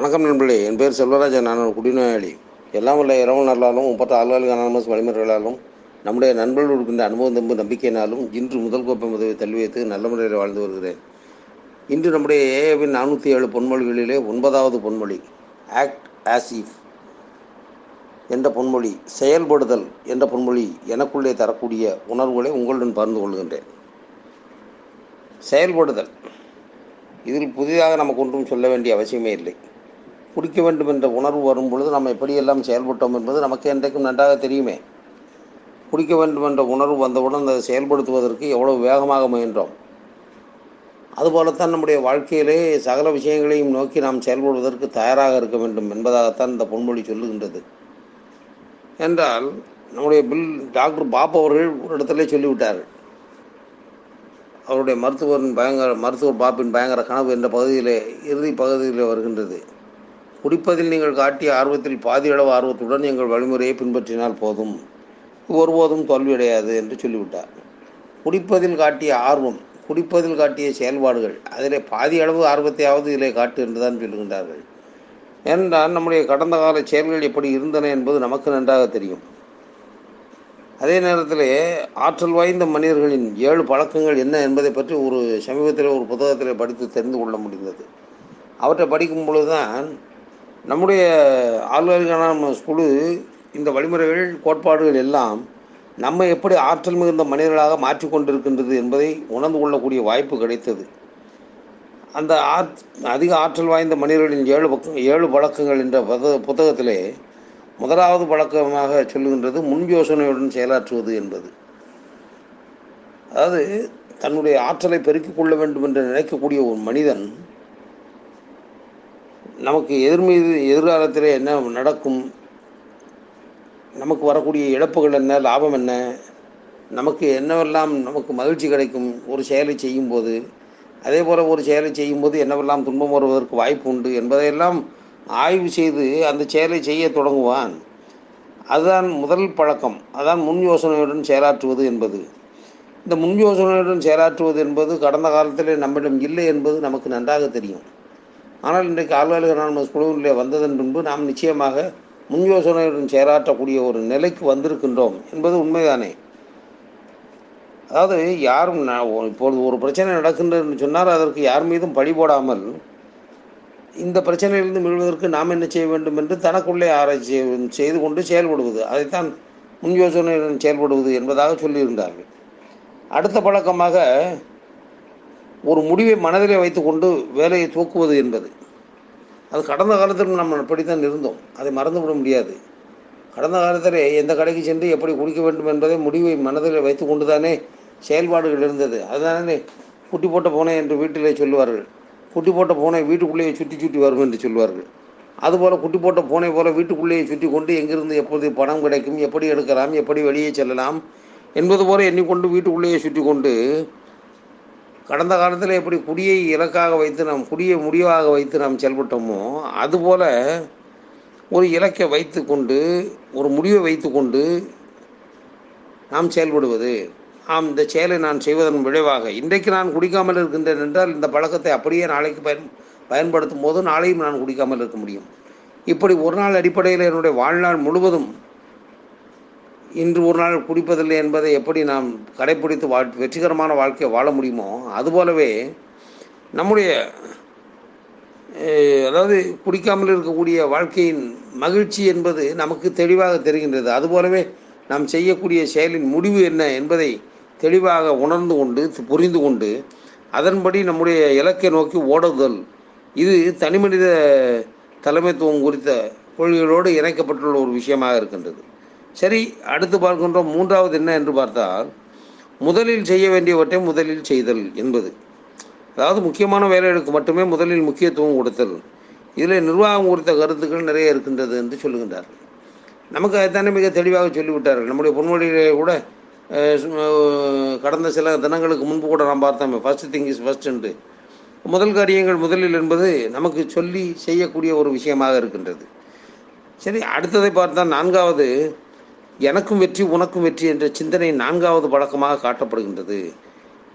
வணக்கம் நண்பர்களே என் பேர் செல்வராஜன் நான் ஒரு குடிநோயாளி. எல்லாம் உள்ள இரவு நல்லாலும் முப்பத்து ஆளுகளுக்கு அனானமஸ் வழிமுறைகளாலும் நம்முடைய நண்பர்கள் இருக்கின்ற அனுபவம் தம்பு நம்பிக்கையினாலும் இன்று முதல் கோப்பை உதவி தள்ளி வைத்து நல்ல முறையில் வாழ்ந்து வருகிறேன். இன்று நம்முடைய ஏஏவின் நானூற்றி ஏழு பொன்மொழிகளிலே ஒன்பதாவது பொன்மொழி ஆக்ட் ஆஸ் இஃப் என்ற பொன்மொழி செயல்படுதல் என்ற பொன்மொழி எனக்குள்ளே தரக்கூடிய உணர்வுகளை உங்களுடன் பகிர்ந்து கொள்கின்றேன். செயல்படுதல். இதில் புதிதாக நமக்கு ஒன்றும் சொல்ல வேண்டிய அவசியமே இல்லை. குடிக்க வேண்டும் என்ற உணர்வு வரும் பொழுது நாம் எப்படியெல்லாம் செயல்பட்டோம் என்பது நமக்கு என்றைக்கும் நன்றாக தெரியுமே. குடிக்க வேண்டும் என்ற உணர்வு வந்தவுடன் அதை செயல்படுத்துவதற்கு எவ்வளவு வேகமாக முயன்றோம். அதுபோலத்தான் நம்முடைய வாழ்க்கையிலே சகல விஷயங்களையும் நோக்கி நாம் செயல்படுவதற்கு தயாராக இருக்க வேண்டும் என்பதாகத்தான் இந்த பொன்மொழி சொல்லுகின்றது. என்றால் நம்முடைய பில் டாக்டர் பாப் அவர்கள் ஒரு இடத்துல சொல்லிவிட்டார்கள். அவருடைய மருத்துவரின் பயங்கர மருத்துவர் பாப்பின் பயங்கர கனவு என்ற பகுதியிலே இறுதி பகுதியில் வருகின்றது. குடிப்பதில் நீங்கள் காட்டிய ஆர்வத்தில் பாதியளவு ஆர்வத்துடன் எங்கள் வழிமுறையை பின்பற்றினால் போதும். ஒருபோதும் தோல்வியடையாது என்று சொல்லிவிட்டார். குடிப்பதில் காட்டிய ஆர்வம் குடிப்பதில் காட்டிய செயல்பாடுகள் அதிலே பாதி அளவு ஆர்வத்தையாவது இதிலே காட்டு என்று தான் சொல்லுகின்றார்கள். ஏனென்றால் நம்முடைய கடந்த கால செயல்கள் எப்படி இருந்தன என்பது நமக்கு நன்றாக தெரியும். அதே நேரத்தில் ஆற்றல் வாய்ந்த மனிதர்களின் ஏழு பழக்கங்கள் என்ன என்பதை பற்றி ஒரு சமீபத்தில் ஒரு புத்தகத்தில் படித்து தெரிந்து கொள்ள முடிந்தது. அவற்றை படிக்கும் பொழுதுதான் நம்முடைய ஆளுநர்களான குழு இந்த வழிமுறைகள் கோட்பாடுகள் எல்லாம் நம்ம எப்படி ஆற்றல் மிகுந்த மனிதர்களாக மாற்றிக்கொண்டிருக்கின்றது என்பதை உணர்ந்து கொள்ளக்கூடிய வாய்ப்பு கிடைத்தது. அந்த ஆற் அதிக ஆற்றல் வாய்ந்த மனிதர்களின் ஏழு பக்கம் ஏழு பழக்கங்கள் என்ற பத புத்தகத்திலே முதலாவது பழக்கமாக சொல்லுகின்றது முன் யோசனையுடன் செயலாற்றுவது என்பது. அதாவது தன்னுடைய ஆற்றலை பெருக்கிக் கொள்ள வேண்டும் என்று நினைக்கக்கூடிய ஒரு மனிதன் நமக்கு எதிர்மீது எதிர்காலத்தில் என்ன நடக்கும்? நமக்கு வரக்கூடிய இழப்புகள் என்ன? லாபம் என்ன? நமக்கு என்னவெல்லாம் நமக்கு மகிழ்ச்சி கிடைக்கும் ஒரு செயலை செய்யும்போது? அதே போல் ஒரு செயலை செய்யும்போது என்னவெல்லாம் துன்பம் வருவதற்கு வாய்ப்பு உண்டு என்பதையெல்லாம் ஆய்வு செய்து அந்த செயலை செய்ய தொடங்குவான். அதுதான் முதல் பழக்கம். அதான் முன் யோசனையுடன் செயலாற்றுவது என்பது. இந்த முன் யோசனையுடன் செயலாற்றுவது என்பது கடந்த காலத்தில் நம்மிடம் இல்லை என்பது நமக்கு நன்றாக தெரியும். ஆனால் இன்றைக்கு ஆழ்வாளர் அனானமஸ் குழுவிலே வந்ததன் பின்பு நாம் நிச்சயமாக முன் யோசனையுடன் செயலாற்றக்கூடிய ஒரு நிலைக்கு வந்திருக்கின்றோம் என்பது உண்மைதானே? அதாவது யாரும் இப்பொழுது ஒரு பிரச்சனை நடக்கின்றதுன்னு சொன்னால் அதற்கு யார் மீதும் பழி போடாமல் இந்த பிரச்சனையிலிருந்து மீள்வதற்கு நாம் என்ன செய்ய வேண்டும் என்று தனக்குள்ளே ஆராய்ச்சி செய்து கொண்டு செயல்படுவது. அதைத்தான் முன் யோசனையுடன் செயல்படுவது என்பதாக சொல்லியிருந்தார்கள். அடுத்த பழக்கமாக ஒரு முடிவை மனதிலே வைத்துக்கொண்டு வேலையை தூக்குவது என்பது. அது கடந்த காலத்தில் நம்ம அப்படித்தான் இருந்தோம். அதை மறந்துவிட முடியாது. கடந்த காலத்தில் எந்த கடைக்கு சென்று எப்படி குடிக்க வேண்டும் என்பதை முடிவை மனதில் வைத்து கொண்டு தானே செயல்பாடுகள் இருந்தது. அதுதானே குட்டி போட்ட பூனை என்று வீட்டிலே சொல்லுவார்கள். குட்டி போட்ட பூனை வீட்டுக்குள்ளேயே சுற்றி சுற்றி வரும் என்று சொல்வார்கள் அதுபோல் குட்டி போட்ட பூனை போல் வீட்டுக்குள்ளேயே சுற்றி கொண்டு எங்கிருந்து எப்போது பணம் கிடைக்கும் எப்படி எடுக்கலாம் எப்படி வெளியே செல்லலாம் என்பது போல எண்ணிக்கொண்டு வீட்டுக்குள்ளேயே சுற்றி கொண்டு கடந்த காலத்தில் எப்படி குடியை இலக்காக வைத்து நாம் குடியை முடிவாக வைத்து நாம் செயல்பட்டோமோ அதுபோல் ஒரு இலக்கை வைத்து கொண்டு ஒரு முடிவை வைத்து கொண்டு நாம் செயல்படுவது. ஆம் இந்த செயலை நான் செய்வதன் விளைவாக இன்றைக்கு நான் குடிக்காமல் இருக்கின்றேன் என்றால் இந்த பழக்கத்தை அப்படியே நாளைக்கு பயன் பயன்படுத்தும் போது நாளையும் நான் குடிக்காமல் இருக்க முடியும். இப்படி ஒரு நாள் அடிப்படையில் என்னுடைய வாழ்நாள் முழுவதும் இன்று ஒரு நாள் குடிப்பதில்லை என்பதை எப்படி நாம் கடைப்பிடித்து வாழ் வெற்றிகரமான வாழ்க்கையை வாழ முடியுமோ அதுபோலவே நம்முடைய அதாவது குடிக்காமல் இருக்கக்கூடிய வாழ்க்கையின் மகிழ்ச்சி என்பது நமக்கு தெளிவாக தெரிகின்றது. அதுபோலவே நாம் செய்யக்கூடிய செயலின் முடிவு என்ன என்பதை தெளிவாக உணர்ந்து கொண்டு புரிந்து கொண்டு அதன்படி நம்முடைய இலக்கை நோக்கி ஓடுதல். இது தனிமனித தலைமைத்துவம் குறித்த கொள்கைகளோடு இணைக்கப்பட்டுள்ள ஒரு விஷயமாக இருக்கின்றது. சரி அடுத்து பார்க்கின்றோம் மூன்றாவது என்ன என்று பார்த்தால் முதலில் செய்ய வேண்டியவற்றை முதலில் செய்தல் என்பது. அதாவது முக்கியமான வேலைகளுக்கு மட்டுமே முதலில் முக்கியத்துவம் கொடுத்தல். இதில் நிர்வாகம் குறித்த கருத்துக்கள் நிறைய இருக்கின்றது என்று சொல்லுகின்றார்கள். நமக்கு அதுதானே மிக தெளிவாக சொல்லிவிட்டார்கள். நம்முடைய பொன்மொழியிலே கூட கடந்த சில தினங்களுக்கு முன்பு கூட நாம் பார்த்தோமே ஃபர்ஸ்ட் திங் இஸ் ஃபஸ்ட் என்று. முதல் காரியங்கள் முதலில் என்பது நமக்கு சொல்லி செய்யக்கூடிய ஒரு விஷயமாக இருக்கின்றது. சரி அடுத்ததை பார்த்தால் நான்காவது எனக்கும் வெற்றி உனக்கும் வெற்றி என்ற சிந்தனை நான்காவது பழக்கமாக காட்டப்படுகின்றது.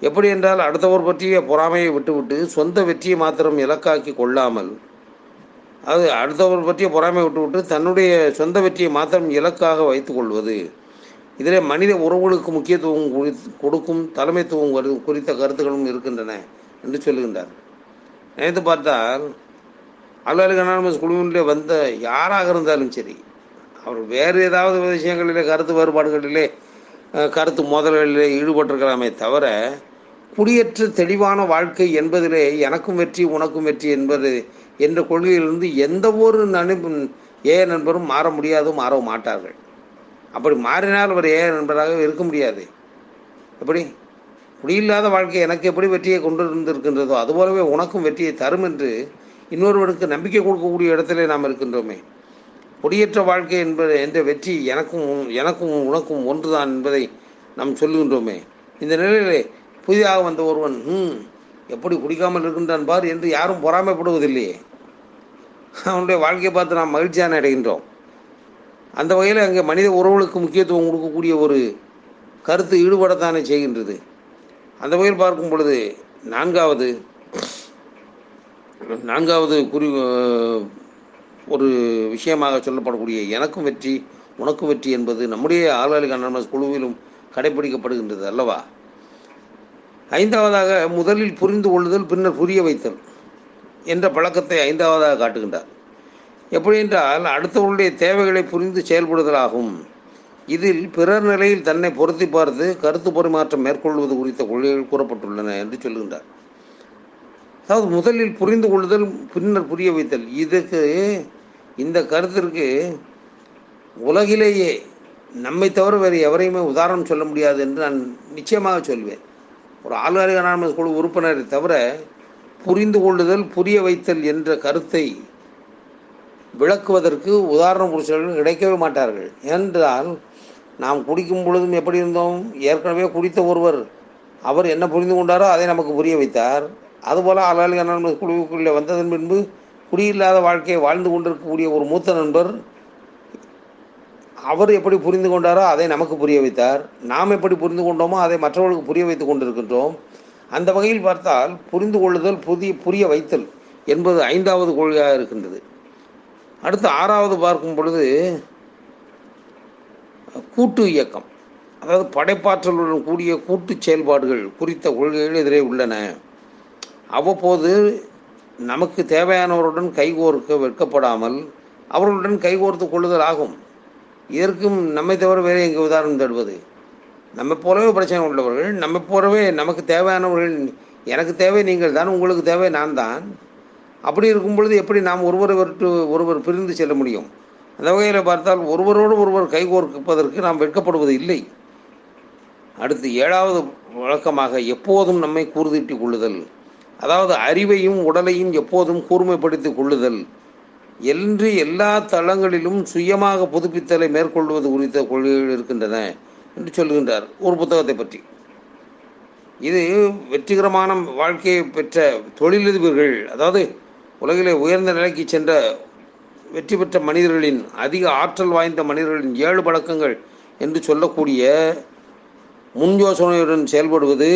எப்படி என்றால் அடுத்தவர் பற்றிய பொறாமையை விட்டுவிட்டு சொந்த வெற்றியை மாத்திரம் இலக்காக்கி கொள்ளாமல் அது அடுத்தவர் பற்றிய பொறாமை விட்டுவிட்டு தன்னுடைய சொந்த வெற்றியை மாத்திரம் இலக்காக வைத்துக்கொள்வது இதிலே மனித உறவுகளுக்கு முக்கியத்துவம் கொடுக்கும் தலைமைத்துவம் குறித்த கருத்துக்களும் இருக்கின்றன என்று சொல்லுகின்றார் நினைத்து பார்த்தால் அலுவலக அனானமஸ் குழுவினுடைய வந்த யாராக இருந்தாலும் சரி அவர் வேறு ஏதாவது விஷயங்களிலே கருத்து வேறுபாடுகளிலே கருத்து மோதல்களிலே ஈடுபட்டிருக்கலாமே தவிர குடியேற்ற தெளிவான வாழ்க்கை என்பதிலே எனக்கும் வெற்றி உனக்கும் வெற்றி என்பது என்ற கொள்கையிலிருந்து எந்த ஒரு நண்ப ஏ நண்பரும் மாற முடியாது மாற மாட்டார்கள். அப்படி மாறினால் அவர் ஏ நண்பராக இருக்க முடியாது. எப்படி? குடியில்லாத வாழ்க்கை எனக்கு எப்படி வெற்றியை கொண்டு இருந்திருக்கின்றதோ அதுபோலவே உனக்கும் வெற்றியை தரும் என்று இன்னொருவருக்கு நம்பிக்கை கொடுக்கக்கூடிய இடத்திலே நாம் இருக்கின்றோமே. கொடியேற்ற வாழ்க்கை என்பது என்ற வெற்றி எனக்கும் எனக்கும் உனக்கும் ஒன்றுதான் என்பதை நாம் சொல்லுகின்றோமே. இந்த நிலையிலே புதிதாக வந்த ஒருவன் ம் எப்படி குடிக்காமல் இருக்கின்றான் பார் என்று யாரும் பொறாமைப்படுவதில்லையே. அவனுடைய வாழ்க்கையை பார்த்து நாம் மகிழ்ச்சியான அடைகின்றோம். அந்த வகையில் அங்கே மனித உறவுகளுக்கு முக்கியத்துவம் கொடுக்கக்கூடிய ஒரு கருத்து ஈடுபடத்தானே செய்கின்றது. அந்த வகையில் பார்க்கும் பொழுது நான்காவது நான்காவது குறி ஒரு விஷயமாக சொல்லப்படக்கூடிய எனக்கும் வெற்றி உனக்கும் வெற்றி என்பது நம்முடைய ஆளாளிக அனானமஸ் குழுவிலும் கடைபிடிக்கப்படுகின்றது அல்லவா? ஐந்தாவதாக முதலில் புரிந்து கொள்ளுதல் பின்னர் புரிய வைத்தல் என்ற பழக்கத்தை ஐந்தாவதாக காட்டுகின்றார். எப்படி என்றால் அடுத்தவர்களுடைய தேவைகளை புரிந்து செயல்படுதலாகும். இதில் பிறர் நிலையில் தன்னை பொருத்தி பார்த்து கருத்து பரிமாற்றம் மேற்கொள்வது குறித்த கொள்கைகள் கூறப்பட்டுள்ளன என்று சொல்கின்றார். அதாவது முதலில் புரிந்து கொள்ளுதல் பின்னர் புரிய வைத்தல். இதுக்கு இந்த கருத்திற்கு உலகிலேயே நம்மை தவிர வேறு எவரையுமே உதாரணம் சொல்ல முடியாது என்று நான் நிச்சயமாக சொல்வேன். ஒரு ஆளுநர் அனானமஸ் குழு உறுப்பினரை தவிர புரிந்து கொள்ளுதல் புரிய வைத்தல் என்ற கருத்தை விளக்குவதற்கு உதாரண புருஷர்கள் கிடைக்கவே மாட்டார்கள். ஏனென்றால் நாம் குடிக்கும் பொழுதும் எப்படி இருந்தோம்? ஏற்கனவே குடித்த ஒருவர் அவர் என்ன புரிந்து கொண்டாரோ அதை நமக்கு புரிய வைத்தார். அதுபோல் அலாலி அனானமஸ் குழுவுக்குள்ளே வந்ததன் பின்பு குடியில்லாத வாழ்க்கையை வாழ்ந்து கொண்டிருக்கக்கூடிய ஒரு மூத்த நண்பர் அவர் எப்படி புரிந்து கொண்டாரோ அதை நமக்கு புரிய வைத்தார். நாம் எப்படி புரிந்து கொண்டோமோ அதை மற்றவர்களுக்கு புரிய வைத்துக் கொண்டிருக்கின்றோம். அந்த வகையில் பார்த்தால் புரிந்து கொள்ளுதல் புதிய புரிய வைத்தல் என்பது ஐந்தாவது கொள்கையாக இருக்கின்றது. அடுத்து ஆறாவது பார்க்கும் பொழுது கூட்டு இயக்கம். அதாவது படைப்பாற்றலுடன் கூடிய கூட்டு செயல்பாடுகள் குறித்த கொள்கைகள் எதிரே உள்ளன. அவ்வப்போது நமக்கு தேவையானவருடன் கைகோர்க்க வெட்கப்படாமல் அவர்களுடன் கைகோர்த்து கொள்ளுதல் ஆகும். இதற்கும் நம்மை தவிர வேறு எங்கே உதாரணம் தருவது நம்மை போலவே பிரச்சனை உள்ளவர்கள் நம்மை போலவே நமக்கு தேவையானவர்கள் எனக்கு தேவை நீங்கள் தான் உங்களுக்கு தேவை நான் தான். அப்படி இருக்கும் பொழுது எப்படி நாம் ஒருவரை விட்டு ஒருவர் பிரிந்து செல்ல முடியும்? அந்த வகையில் பார்த்தால் ஒருவரோடு ஒருவர் கைகோர்ப்பதற்கு நாம் வெட்கப்படுவது இல்லை. அடுத்து ஏழாவது வழக்கமாக எப்போதும் நம்மை கூர்தீட்டிக் கொள்ளுதல். அதாவது அறிவையும் உடலையும் எப்போதும் கூர்மைப்படுத்திக் கொள்ளுதல். என்று எல்லா தளங்களிலும் சுயமாக புதுப்பித்தலை மேற்கொள்வது குறித்த கொள்கைகள் இருக்கின்றன என்று சொல்கின்றார் ஒரு புத்தகத்தை பற்றி. இது வெற்றிகரமான வாழ்க்கையை பெற்ற தொழிலதிபர்கள் அதாவது உலகிலே உயர்ந்த நிலைக்கு சென்ற வெற்றி பெற்ற மனிதர்களின் அதிக ஆற்றல் வாய்ந்த மனிதர்களின் ஏழு பழக்கங்கள் என்று சொல்லக்கூடிய முன் யோசனையுடன் செயல்படுவது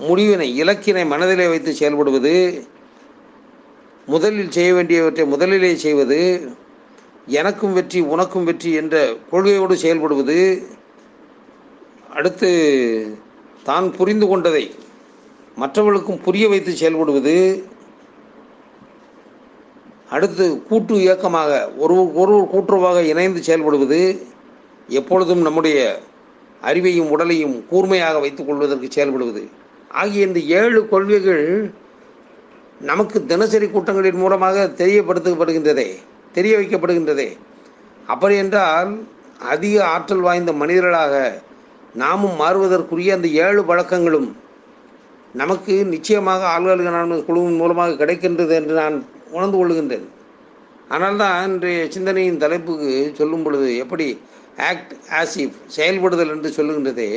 முடிவினை இலக்கினை மனதிலே வைத்து செயல்படுவது முதலில் செய்ய வேண்டியவற்றை முதலிலே செய்வது எனக்கும் வெற்றி உனக்கும் வெற்றி என்ற கொள்கையோடு செயல்படுவது அடுத்து தான் புரிந்து கொண்டதை மற்றவர்களுக்கும் புரிய வைத்து செயல்படுவது அடுத்து கூட்டு இயக்கமாக ஒரு ஒருவர் கூட்டுறவாக இணைந்து செயல்படுவது எப்பொழுதும் நம்முடைய அறிவையும் உடலையும் கூர்மையாக வைத்துக் கொள்வதற்கு செயல்படுவது. ஆகிய இந்த ஏழு கொள்கைகள் நமக்கு தினசரி கூட்டங்களின் மூலமாக தெரியப்படுத்தப்படுகின்றதே தெரிய வைக்கப்படுகின்றதே. அப்படி என்றால் அதிக ஆற்றல் வாய்ந்த மனிதர்களாக நாமும் மாறுவதற்குரிய அந்த ஏழு பழக்கங்களும் நமக்கு நிச்சயமாக ஆள்களுக்கு குழுவின் மூலமாக கிடைக்கின்றது என்று நான் உணர்ந்து கொள்கின்றேன். ஆனால் தான் இன்றைய சிந்தனையின் தலைப்புக்கு சொல்லும் பொழுது எப்படி ஆக்ட் ஆசிப் செயல்படுதல் என்று சொல்லுகின்றதே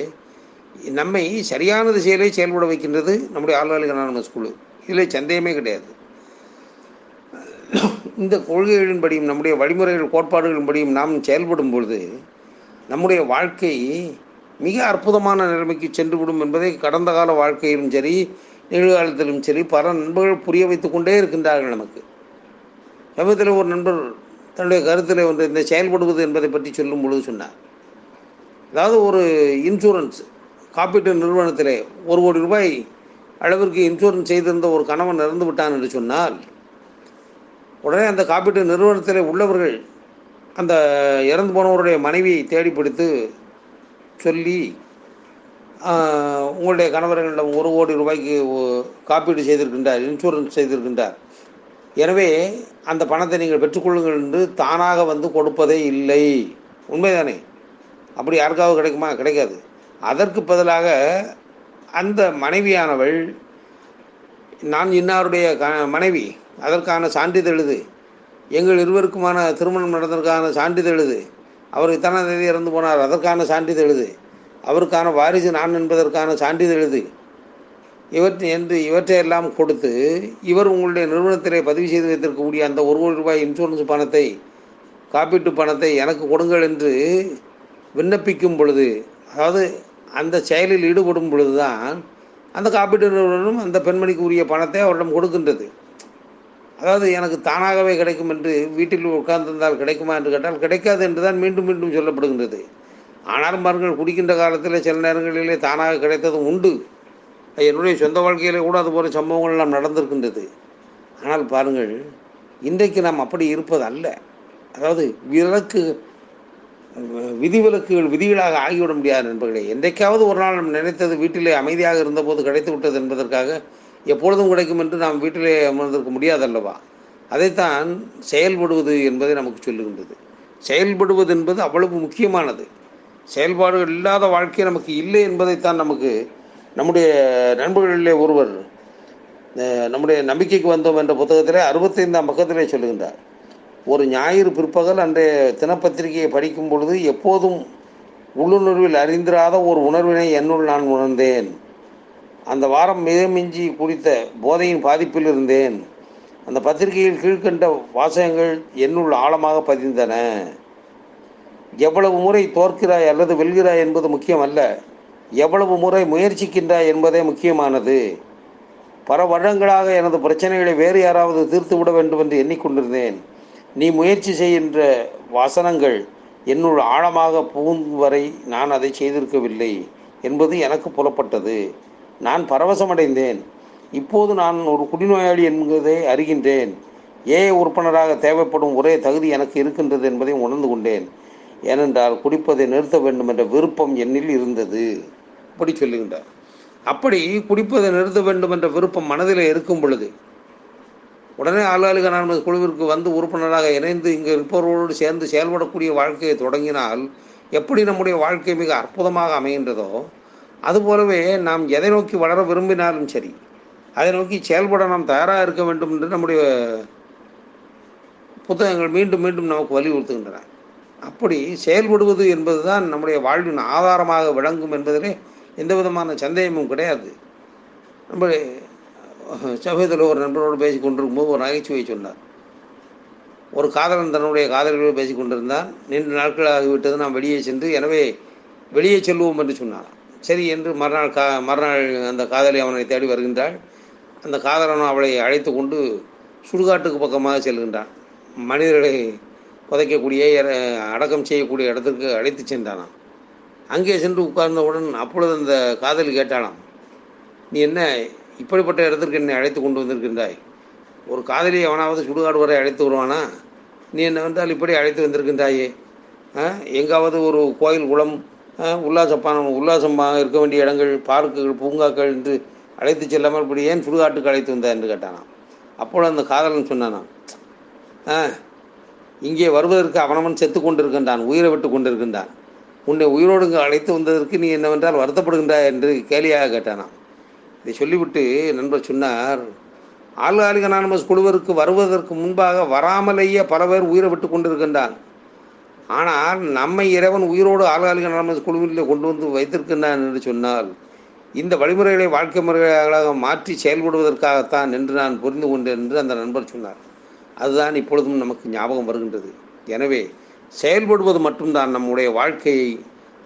நம்மை சரியான திசையிலே செயல்பட வைக்கின்றது நம்முடைய ஆள்களுக்கு அனானமஸ் குழு இதில் சந்தேகமே கிடையாது. இந்த கொள்கைகளின்படியும் நம்முடைய வழிமுறைகள் கோட்பாடுகளின்படியும் நாம் செயல்படும் பொழுது நம்முடைய வாழ்க்கை மிக அற்புதமான நிலைமைக்கு சென்றுவிடும் என்பதை கடந்த கால வாழ்க்கையிலும் சரி நிகழ்காலத்திலும் சரி பல நண்பர்கள் புரிய வைத்து கொண்டே இருக்கின்றார்கள் நமக்கு. சமயத்தில் ஒரு நண்பர் தன்னுடைய கருத்தில் வந்து இந்த செயல்படுவது என்பதை பற்றி சொல்லும் பொழுது சொன்னார். அதாவது ஒரு இன்சூரன்ஸ் காப்பீட்டு நிறுவனத்திலே ஒரு கோடி ரூபாய் அளவிற்கு இன்சூரன்ஸ் செய்திருந்த ஒரு கணவன் இறந்து விட்டான் என்று சொன்னால் உடனே அந்த காப்பீட்டு நிறுவனத்தில் உள்ளவர்கள் அந்த இறந்து போனவருடைய மனைவியை தேடி பிடித்து சொல்லி உங்களுடைய கணவர்களிடம் ஒரு கோடி ரூபாய்க்கு காப்பீடு செய்திருக்கின்றார் இன்சூரன்ஸ் செய்திருக்கின்றார். எனவே அந்த பணத்தை நீங்கள் பெற்றுக்கொள்ளுங்கள் என்று தானாக வந்து கொடுப்பதே இல்லை. உண்மைதானே? அப்படி யாருக்காவது கிடைக்குமா? கிடைக்காது. அதற்கு பதிலாக அந்த மனைவியானவள் நான் இன்னாருடைய க மனைவி அதற்கான சான்றிதழ் இது எங்கள் இருவருக்குமான திருமணம் நடந்ததற்கான சான்றிதழ் இது அவர் இத்தனை தேதி இறந்து போனார் அதற்கான சான்றிதழ் இது அவருக்கான வாரிசு நான் என்பதற்கான சான்றிதழ் இது இவற்றை என்று இவற்றையெல்லாம் கொடுத்து இவர் உங்களுடைய நிறுவனத்திலே பதிவு செய்து வைத்திருக்கக்கூடிய அந்த ஒரு கோடி ரூபாய் இன்சூரன்ஸ் பணத்தை காப்பீட்டு பணத்தை எனக்கு கொடுங்கள் என்று விண்ணப்பிக்கும் பொழுது அதாவது அந்த செயலில் ஈடுபடும் பொழுதுதான் அந்த காப்பீட்டு நிறுவனம் அந்த பெண்மணிக்கு உரிய பணத்தை அவரிடம் கொடுக்கின்றது. அதாவது எனக்கு தானாகவே கிடைக்கும் என்று வீட்டில் உட்கார்ந்திருந்தால் கிடைக்குமா என்று கேட்டால் கிடைக்காது என்று தான் மீண்டும் மீண்டும் சொல்லப்படுகின்றது. ஆனால் பாருங்கள் குடிக்கின்ற காலத்தில் சில நேரங்களிலே தானாக கிடைத்ததும் உண்டு. என்னுடைய சொந்த வாழ்க்கையிலே கூட அது போன்ற சம்பவங்கள் எல்லாம் நடந்திருக்கின்றது. ஆனால் பாருங்கள் இன்றைக்கு நாம் அப்படி இருப்பது அல்ல அதாவது விலக்கு விதிவிலக்குகள் விதிகளாக ஆகிவிட முடியாது நண்பர்களே. என்றைக்காவது ஒரு நாள் நாம் நினைத்தது வீட்டிலே அமைதியாக இருந்தபோது கிடைத்து விட்டது என்பதற்காக எப்பொழுதும் கிடைக்கும் என்று நாம் வீட்டிலே அமர்ந்திருக்க முடியாதல்லவா அதைத்தான் செயல்படுவது என்பதை நமக்கு சொல்லுகின்றது. செயல்படுவது என்பது அவ்வளவு முக்கியமானது. செயல்பாடுகள் இல்லாத வாழ்க்கை நமக்கு இல்லை என்பதைத்தான் நமக்கு நம்முடைய நண்பர்களிலே ஒருவர் நம்முடைய நம்பிக்கைக்கு வந்தோம் என்ற புத்தகத்திலே அறுபத்தைந்தாம் பக்கத்திலே சொல்லுகின்றார். ஒரு ஞாயிறு பிற்பகல் அன்றைய தினப்பத்திரிகையை படிக்கும் பொழுது எப்போதும் உள்ளுணர்வில் அறிந்திராத ஒரு உணர்வினை என்னுள் நான் உணர்ந்தேன். அந்த வாரம் மிக மிஞ்சி குடித்த போதையின் பாதிப்பில் இருந்தேன். அந்த பத்திரிகையில் கீழ்க்கண்ட வாசகங்கள் என்னுள் ஆழமாக பதிந்தன. எவ்வளவு முறை தோற்கிறாய் அல்லது வெல்கிறாய் என்பது முக்கியமல்ல. எவ்வளவு முறை முயற்சிக்கின்றாய் என்பதே முக்கியமானது. பல வருடங்களாக எனது பிரச்சனைகளை வேறு யாராவது தீர்த்து விட வேண்டும் என்று எண்ணிக்கொண்டிருந்தேன். நீ முயற்சி செய்கின்ற வசனங்கள் என்னுள் ஆழமாக புகும் வரை நான் அதை செய்திருக்கவில்லை என்பது எனக்கு புலப்பட்டது. நான் பரவசமடைந்தேன். இப்போது நான் ஒரு குடிநோயாளி என்பதை அறிகின்றேன். ஏ உறுப்பினராக தேவைப்படும் ஒரே தகுதி எனக்கு இருக்கின்றது என்பதை உணர்ந்து கொண்டேன். ஏனென்றால் குடிப்பதை நிறுத்த வேண்டும் என்ற விருப்பம் என்னில் இருந்தது. அப்படி சொல்லுகின்றார். அப்படி குடிப்பதை நிறுத்த வேண்டும் என்ற விருப்பம் மனதில் இருக்கும் பொழுது உடனே ஆளாளுக நான்கு குழுவிற்கு வந்து உறுப்பினராக இணைந்து இங்கு இருப்பவர்களோடு சேர்ந்து செயல்படக்கூடிய வாழ்க்கையை தொடங்கினால் எப்படி நம்முடைய வாழ்க்கை மிக அற்புதமாக அமைகின்றதோ அதுபோலவே நாம் எதை நோக்கி வளர விரும்பினாலும் சரி அதை நோக்கி செயல்பட நாம் தயாராக இருக்க வேண்டும் என்று நம்முடைய புத்தகங்கள் மீண்டும் மீண்டும் நமக்கு வலியுறுத்துகின்றன. அப்படி செயல்படுவது என்பது தான் நம்முடைய வாழ்வின் ஆதாரமாக விளங்கும் என்பதிலே எந்த விதமான சந்தேகமும் கிடையாது. நம்ம சமீபத்தில் ஒரு நண்பரோடு பேசி கொண்டிருக்கும்போது ஒரு நகைச்சுவை சொன்னார். ஒரு காதலன் தன்னுடைய காதலியோடு பேசி கொண்டிருந்தான் நீண்ட நாட்கள் ஆகிவிட்டது நாம் வெளியே சென்று எனவே வெளியே செல்வோம் என்று சொன்னான் சரி என்று மறுநாள் கா மறுநாள் அந்த காதலி அவனை தேடி வருகின்றாள். அந்த காதலனும் அவளை அழைத்து கொண்டு சுடுகாட்டுக்கு பக்கமாக செல்கின்றான். மனிதர்களை புதைக்கக்கூடிய அடக்கம் செய்யக்கூடிய இடத்திற்கு அழைத்து சென்றானாம். அங்கே சென்று உட்கார்ந்தவுடன் அப்பொழுது அந்த காதலி கேட்டாளாம் நீ என்ன இப்படிப்பட்ட இடத்திற்கு என்னை அழைத்து கொண்டு வந்திருக்கின்றாய்? ஒரு காதலி அவனாவது சுடுகாடு வரை அழைத்து வருவானா? நீ என்ன வந்தால் இப்படி அழைத்து வந்திருக்கின்றாயே? ஆ? எங்காவது ஒரு கோயில் குளம் உல்லாசப்பான உல்லாசமாக இருக்க வேண்டிய இடங்கள் பார்க்குகள் பூங்காக்கள் என்று அழைத்து செல்லாமல் இப்படி ஏன் சுடுகாட்டுக்கு அழைத்து வந்தா என்று கேட்டானான் அப்பொழுது அந்த காதலன் சொன்னானான் ஆ இங்கே வருவதற்கு அவனவன் செத்து கொண்டிருக்கின்றான் உயிரை விட்டு கொண்டிருக்கின்றான். உன்னை உயிரோடு அழைத்து வந்ததற்கு நீ என்னவென்றால் வருத்தப்படுகின்றாய் என்று கேலியாக கேட்டானான் இதை சொல்லிவிட்டு நண்பர் சொன்னார் ஆள்காலிக அனானமஸ் குழுவிற்கு வருவதற்கு முன்பாக வராமலேயே பல பேர் உயிரை விட்டு கொண்டிருக்கின்றான். ஆனால் நம்மை இறைவன் உயிரோடு ஆள்காலிக அனானமஸ் குழுவில் கொண்டு வந்து வைத்திருக்கின்றான் என்று சொன்னால் இந்த வழிமுறைகளை வாழ்க்கை முறைகளாக மாற்றி செயல்படுவதற்காகத்தான் என்று நான் புரிந்து கொண்டேன் என்று அந்த நண்பர் சொன்னார். அதுதான் இப்பொழுதும் நமக்கு ஞாபகம் வருகின்றது. எனவே செயல்படுவது மட்டும்தான் நம்முடைய வாழ்க்கையை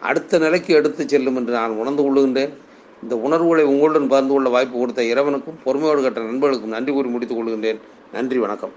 அடுத்த நிலைக்கு எடுத்து செல்லும் என்று நான் உணர்ந்து கொள்ளுகின்றேன். இந்த உணர்வுகளை உங்களுடன் பகிர்ந்து கொள்ள வாய்ப்பு கொடுத்த இறைவனுக்கும் பொறுமையோடு கட்ட நண்பர்களுக்கும் நன்றி கூறி முடித்துக் கொள்கின்றேன். நன்றி வணக்கம்.